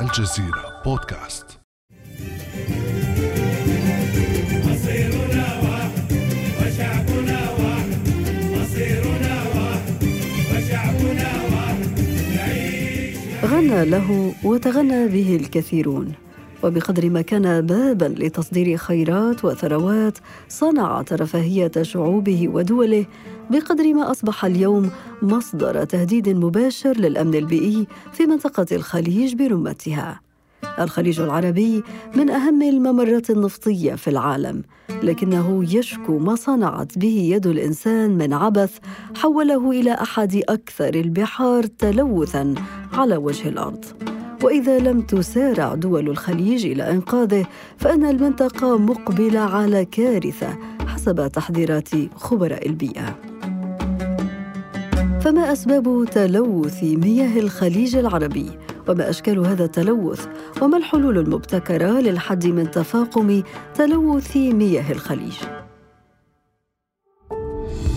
الجزيرة بودكاست. مصيرنا وشعبنا مصيرنا وشعبنا غنى له وتغنى به الكثيرون. وبقدر ما كان بابا لتصدير خيرات وثروات صنعت رفاهيه شعوبه ودوله بقدر ما أصبح اليوم مصدر تهديد مباشر للأمن البيئي في منطقة الخليج برمتها. الخليج العربي من أهم الممرات النفطية في العالم لكنه يشكو ما صنعت به يد الإنسان من عبث حوله إلى أحد أكثر البحار تلوثا على وجه الأرض. وإذا لم تسارع دول الخليج إلى إنقاذه فإن المنطقة مقبلة على كارثة حسب تحذيرات خبراء البيئة. فما أسباب تلوث مياه الخليج العربي؟ وما أشكال هذا التلوث؟ وما الحلول المبتكرة للحد من تفاقم تلوث مياه الخليج؟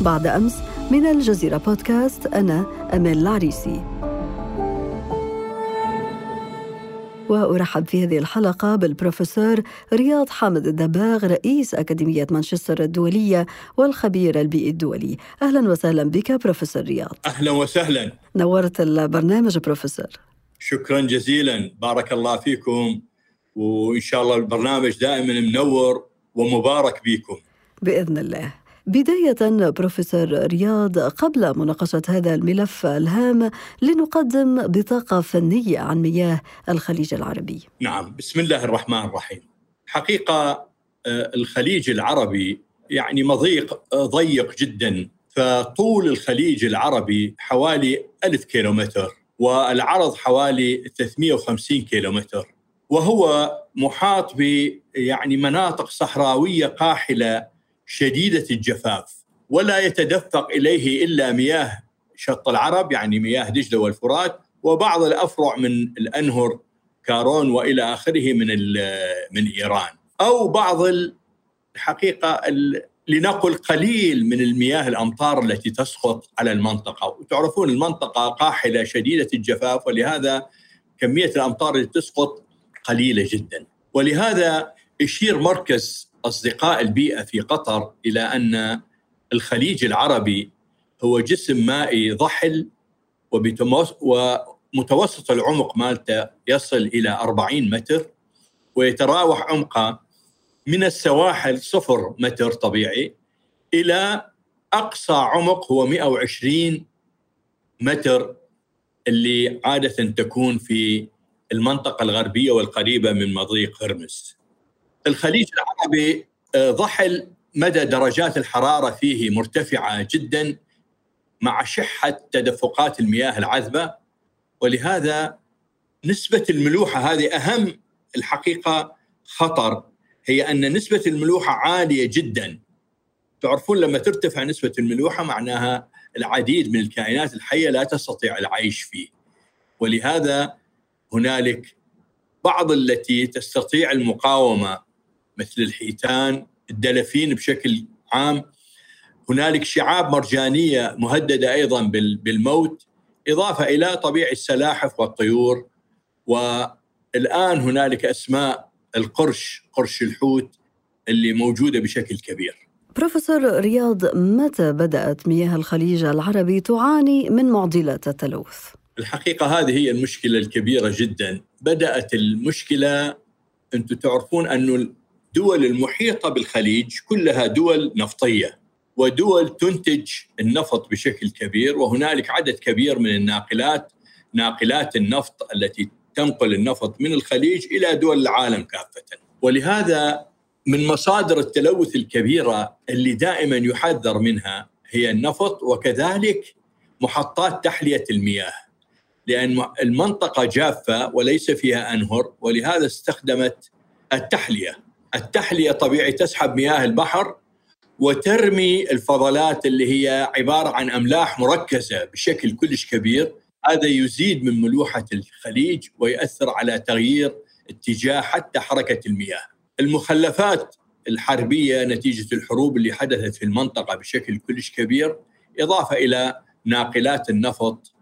بعد أمس من الجزيرة بودكاست أنا امال العريسي. وأرحب في هذه الحلقة بالبروفيسور رياض حامد الدباغ رئيس أكاديمية مانشستر الدولية والخبير البيئي الدولي. أهلا وسهلا بك بروفيسور رياض. أهلا وسهلا. نورت البرنامج بروفيسور. شكرا جزيلا. بارك الله فيكم. وإن شاء الله البرنامج دائما منور ومبارك بكم. بإذن الله. بداية بروفيسور رياض قبل مناقشة هذا الملف الهام لنقدم بطاقة فنية عن مياه الخليج العربي. نعم بسم الله الرحمن الرحيم. حقيقة آه، الخليج العربي يعني مضيق آه، ضيق جدا فطول الخليج العربي حوالي ألف كيلومتر والعرض حوالي 350 كيلومتر وهو محاط ب يعني مناطق صحراوية قاحلة شديدة الجفاف ولا يتدفق إليه إلا مياه شط العرب يعني مياه دجلة والفرات وبعض الأفرع من الأنهر كارون وإلى آخره من من إيران. أو بعض الحقيقة لنقل قليل من المياه الأمطار التي تسقط على المنطقة. وتعرفون المنطقة قاحلة شديدة الجفاف ولهذا كمية الأمطار التي تسقط قليلة جدا. ولهذا يشير مركز أصدقاء البيئة في قطر إلى أن الخليج العربي هو جسم مائي ضحل ومتوسط العمق مالته يصل إلى 40 متر ويتراوح عمقه من السواحل صفر متر طبيعي إلى أقصى عمق هو 120 متر اللي عادة تكون في المنطقة الغربية والقريبة من مضيق هرمز. الخليج العربي آه، ضحل مدى درجات الحرارة فيه مرتفعة جدا مع شحة تدفقات المياه العذبة ولهذا نسبة الملوحة هذه أهم الحقيقة خطر هي أن نسبة الملوحة عالية جدا. تعرفون لما ترتفع نسبة الملوحة معناها العديد من الكائنات الحية لا تستطيع العيش فيه. ولهذا هنالك بعض التي تستطيع المقاومة مثل الحيتان الدلافين بشكل عام. هنالك شعاب مرجانية مهددة أيضا بالموت. إضافة إلى طبيعي السلاحف والطيور. والآن هنالك أسماء القرش قرش الحوت اللي موجودة بشكل كبير. بروفيسور رياض متى بدأت مياه الخليج العربي تعاني من معضلات التلوث؟ الحقيقة هذه هي المشكلة الكبيرة جدا. بدأت المشكلة أنتم تعرفون انه الدول المحيطة بالخليج كلها دول نفطية ودول تنتج النفط بشكل كبير وهنالك عدد كبير من الناقلات ناقلات النفط التي تنقل النفط من الخليج إلى دول العالم كافة. ولهذا من مصادر التلوث الكبيرة اللي دائما يحذر منها هي النفط وكذلك محطات تحلية المياه. لأن المنطقة جافة وليس فيها أنهر ولهذا استخدمت التحلية. التحلية طبيعي تسحب مياه البحر وترمي الفضلات اللي هي عبارة عن أملاح مركزة بشكل كلش كبير هذا يزيد من ملوحة الخليج ويؤثر على تغيير اتجاه حتى حركة المياه. المخلفات الحربية نتيجة الحروب اللي حدثت في المنطقة بشكل كلش كبير إضافة إلى ناقلات النفط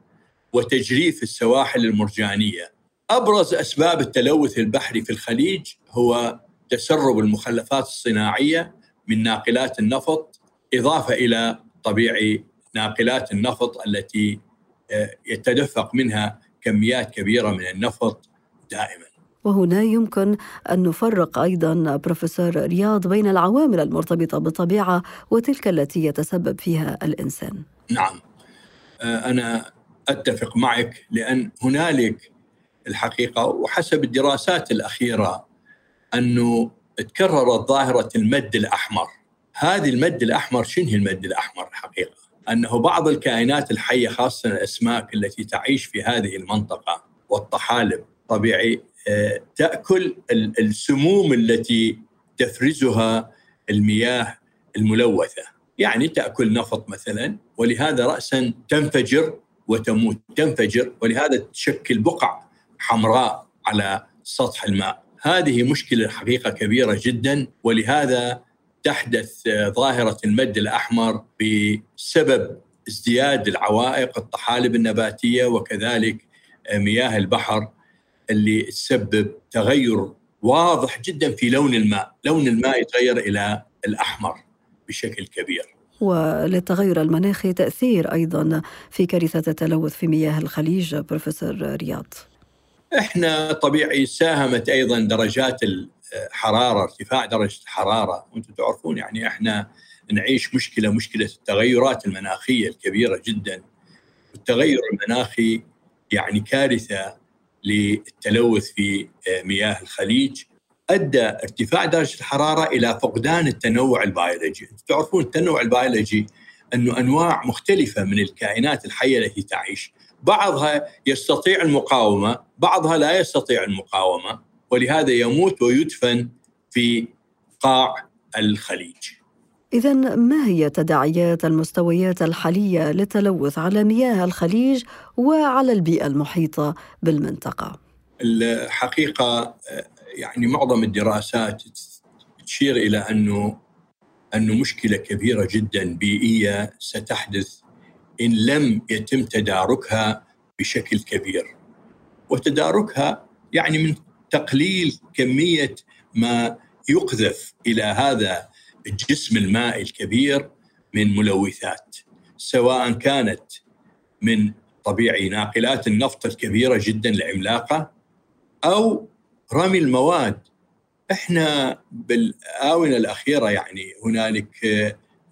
وتجريف السواحل المرجانية أبرز أسباب التلوث البحري في الخليج هو تسرب المخلفات الصناعية من ناقلات النفط إضافة إلى طبيعي ناقلات النفط التي آه، يتدفق منها كميات كبيرة من النفط دائما. وهنا يمكن أن نفرق أيضا بروفيسور رياض بين العوامل المرتبطة بالطبيعة وتلك التي يتسبب فيها الإنسان. نعم آه، أنا أتفق معك لأن هنالك الحقيقة وحسب الدراسات الأخيرة أنه تكررت ظاهرة المد الأحمر. هذه المد الأحمر شنو المد الأحمر الحقيقة؟ أنه بعض الكائنات الحية خاصة الأسماك التي تعيش في هذه المنطقة والطحالب طبيعي آه، تأكل السموم التي تفرزها المياه الملوثة، يعني تأكل نفط مثلا ولهذا راسا تنفجر وتموت، تنفجر ولهذا تشكل بقع حمراء على سطح الماء. هذه مشكلة حقيقة كبيرة جدا ولهذا تحدث ظاهرة المد الأحمر بسبب ازدياد العوائق الطحالب النباتية وكذلك مياه البحر اللي تسبب تغير واضح جدا في لون الماء، لون الماء يتغير إلى الأحمر بشكل كبير. وللتغير المناخي تأثير أيضا في كارثة التلوث في مياه الخليج بروفيسور رياض. إحنا طبيعي ساهمت أيضا درجات الحراره ارتفاع درجة الحرارة. وأنتم تعرفون يعني إحنا نعيش مشكلة مشكلة التغيرات المناخية الكبيرة جدا. التغير المناخي يعني كارثة للتلوث في مياه الخليج. أدى ارتفاع درجة الحرارة إلى فقدان التنوع البيولوجي، تعرفون التنوع البيولوجي أنه أنواع مختلفة من الكائنات الحية التي تعيش، بعضها يستطيع المقاومة، بعضها لا يستطيع المقاومة، ولهذا يموت ويدفن في قاع الخليج. إذا ما هي تداعيات المستويات الحالية للتلوث على مياه الخليج وعلى البيئة المحيطة بالمنطقة؟ الحقيقة يعني معظم الدراسات تشير إلى أنه أنه مشكلة كبيرة جدا بيئية ستحدث إن لم يتم تداركها بشكل كبير. وتداركها يعني من تقليل كمية ما يقذف إلى هذا الجسم المائي الكبير من ملوثات سواء كانت من طبيعي ناقلات النفط الكبيرة جدا العملاقه أو رمي المواد. إحنا بالآونة الأخيرة يعني هنالك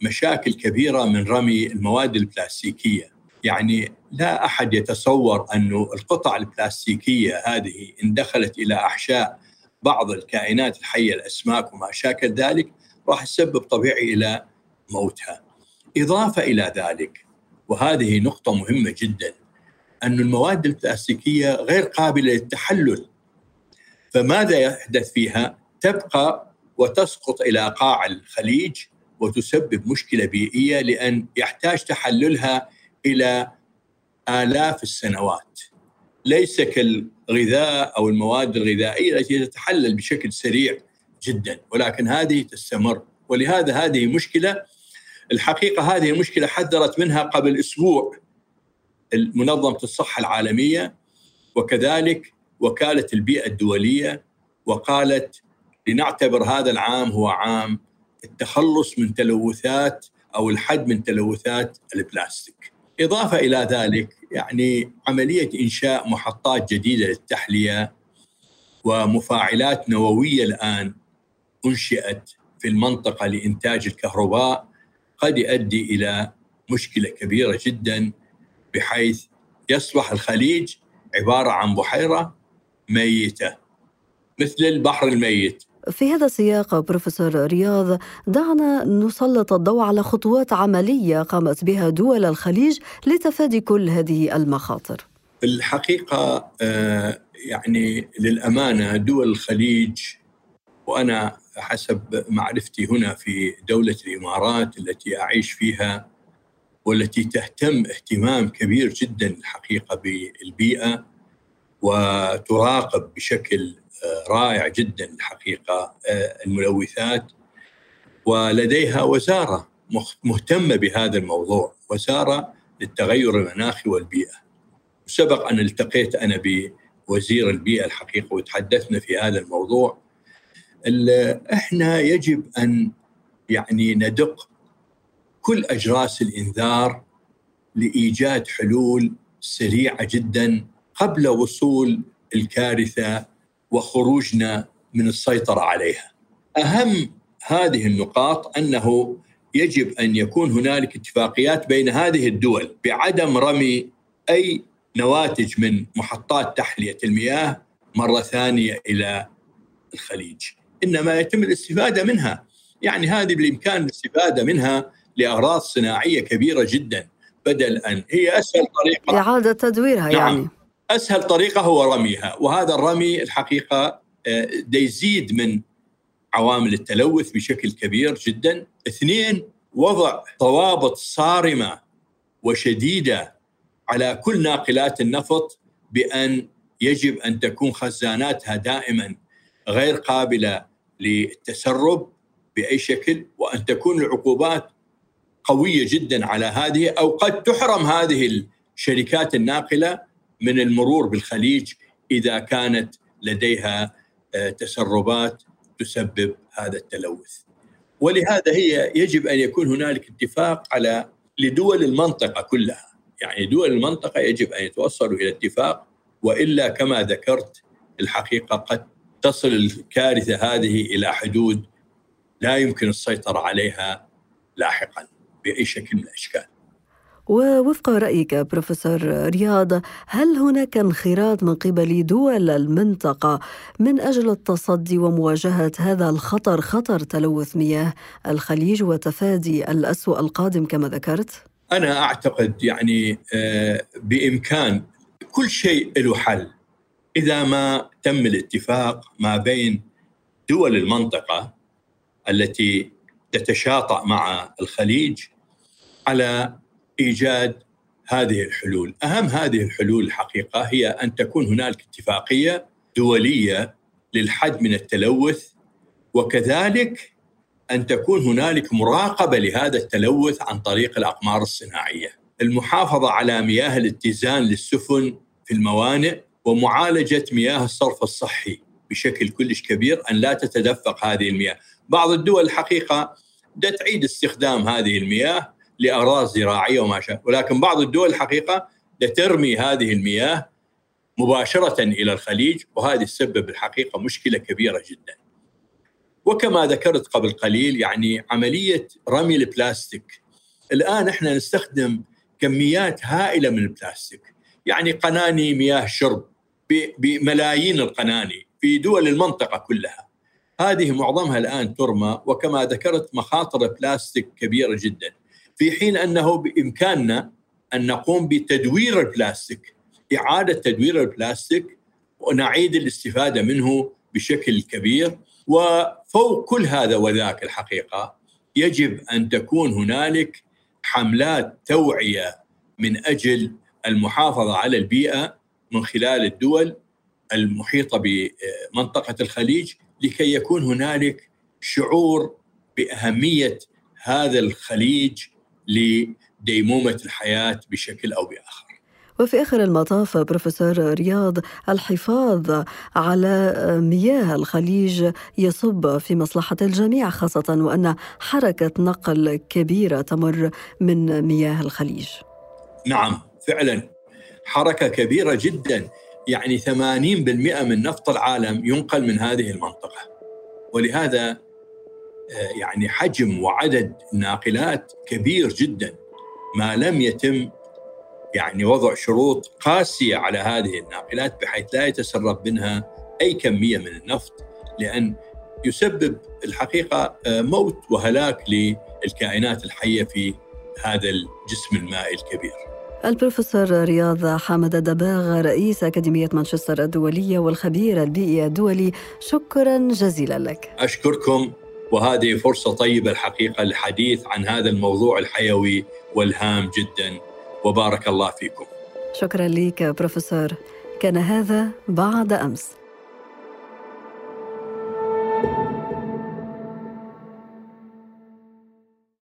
مشاكل كبيرة من رمي المواد البلاستيكية يعني لا أحد يتصور انه القطع البلاستيكية هذه إن دخلت إلى أحشاء بعض الكائنات الحية الأسماك وما شاكل ذلك راح تسبب طبيعي إلى موتها. إضافة إلى ذلك وهذه نقطة مهمة جدا أن المواد البلاستيكية غير قابلة للتحلل. فماذا يحدث فيها؟ تبقى وتسقط إلى قاع الخليج وتسبب مشكلة بيئية لأن يحتاج تحللها إلى آلاف السنوات. ليس كالغذاء أو المواد الغذائية التي تتحلل بشكل سريع جدا ولكن هذه تستمر. ولهذا هذه مشكلة الحقيقة هذه المشكلة حذرت منها قبل أسبوع منظمة الصحة العالمية وكذلك وكالة البيئة الدولية وقالت لنعتبر هذا العام هو عام التخلص من تلوثات أو الحد من تلوثات البلاستيك. إضافة إلى ذلك يعني عملية إنشاء محطات جديدة للتحلية ومفاعلات نووية الآن أنشئت في المنطقة لإنتاج الكهرباء قد يؤدي إلى مشكلة كبيرة جدا بحيث يصبح الخليج عبارة عن بحيرة ميتة مثل البحر الميت. في هذا السياق بروفيسور رياض دعنا نسلط الضوء على خطوات عملية قامت بها دول الخليج لتفادي كل هذه المخاطر. الحقيقة آه، يعني للأمانة دول الخليج وأنا حسب معرفتي هنا في دولة الإمارات التي أعيش فيها والتي تهتم اهتمام كبير جدا الحقيقة بالبيئة وتراقب بشكل رائع جدا الحقيقة آه، الملوثات ولديها وزارة مهتمة بهذا الموضوع وزارة للتغير المناخي والبيئة. سبق أن التقيت أنا وزير البيئة الحقيقة وتحدثنا في هذا الموضوع إحنا يجب أن يعني ندق كل أجراس الإنذار لإيجاد حلول سريعة جدا قبل وصول الكارثة وخروجنا من السيطرة عليها. أهم هذه النقاط أنه يجب أن يكون هنالك اتفاقيات بين هذه الدول بعدم رمي أي نواتج من محطات تحلية المياه مرة ثانية إلى الخليج، إنما يتم الاستفادة منها، يعني هذه بالإمكان الاستفادة منها لأغراض صناعية كبيرة جدا بدل أن هي أسهل طريقة اعاده تدويرها نعم. يعني أسهل طريقة هو رميها وهذا الرمي الحقيقة آه، يزيد من عوامل التلوث بشكل كبير جدا. اثنين وضع ضوابط صارمة وشديدة على كل ناقلات النفط بأن يجب أن تكون خزاناتها دائما غير قابلة للتسرب بأي شكل وأن تكون العقوبات قوية جدا على هذه أو قد تحرم هذه الشركات الناقلة من المرور بالخليج إذا كانت لديها آه، تسربات تسبب هذا التلوث. ولهذا هي يجب أن يكون هنالك اتفاق على لدول المنطقة كلها، يعني دول المنطقة يجب أن يتوصلوا إلى اتفاق وإلا كما ذكرت الحقيقة قد تصل الكارثة هذه إلى حدود لا يمكن السيطرة عليها لاحقا بأي شكل من الأشكال. ووفق رأيك بروفيسور رياض هل هناك انخراط من قبل دول المنطقة من أجل التصدي ومواجهة هذا الخطر خطر تلوث مياه الخليج وتفادي الأسوأ القادم كما ذكرت؟ أنا أعتقد يعني آه، بإمكان كل شيء له حل إذا ما تم الاتفاق ما بين دول المنطقة التي تتشاطأ مع الخليج على إيجاد هذه الحلول، أهم هذه الحلول الحقيقة هي أن تكون هنالك اتفاقية دولية للحد من التلوث وكذلك أن تكون هنالك مراقبة لهذا التلوث عن طريق الأقمار الصناعية. المحافظة على مياه الاتزان للسفن في الموانئ ومعالجة مياه الصرف الصحي بشكل كلش كبير أن لا تتدفق هذه المياه. بعض الدول الحقيقة تعيد استخدام هذه المياه لأغراض زراعية وما شابه ولكن بعض الدول الحقيقة ترمي هذه المياه مباشرة إلى الخليج وهذه تسبب الحقيقة مشكلة كبيرة جدا. وكما ذكرت قبل قليل يعني عملية رمي البلاستيك الآن إحنا نستخدم كميات هائلة من البلاستيك يعني قناني مياه شرب بملايين القناني في دول المنطقة كلها. هذه معظمها الآن ترمى وكما ذكرت مخاطر البلاستيك كبيرة جدا. في حين أنه بإمكاننا أن نقوم بتدوير البلاستيك إعادة تدوير البلاستيك ونعيد الاستفادة منه بشكل كبير. وفوق كل هذا وذاك الحقيقة يجب أن تكون هنالك حملات توعية من أجل المحافظة على البيئة من خلال الدول المحيطة بمنطقة الخليج لكي يكون هنالك شعور بأهمية هذا الخليج لديمومة الحياة بشكل أو بآخر. وفي آخر المطاف بروفيسور رياض الحفاظ على مياه الخليج يصب في مصلحة الجميع خاصة وأن حركة نقل كبيرة تمر من مياه الخليج. نعم فعلا حركة كبيرة جدا يعني 80% من نفط العالم ينقل من هذه المنطقة. ولهذا يعني حجم وعدد الناقلات كبير جدا ما لم يتم يعني وضع شروط قاسية على هذه الناقلات بحيث لا يتسرب منها أي كمية من النفط لأن يسبب الحقيقة آه، موت وهلاك للكائنات الحية في هذا الجسم المائي الكبير. البروفيسور رياض حامد دباغ رئيس أكاديمية مانشستر الدولية والخبير البيئي الدولي شكرا جزيلا لك أشكركم وهذه فرصة طيبة الحقيقة للحديث عن هذا الموضوع الحيوي والهام جدا. وبارك الله فيكم. شكرا لك بروفيسور. كان هذا بعد أمس.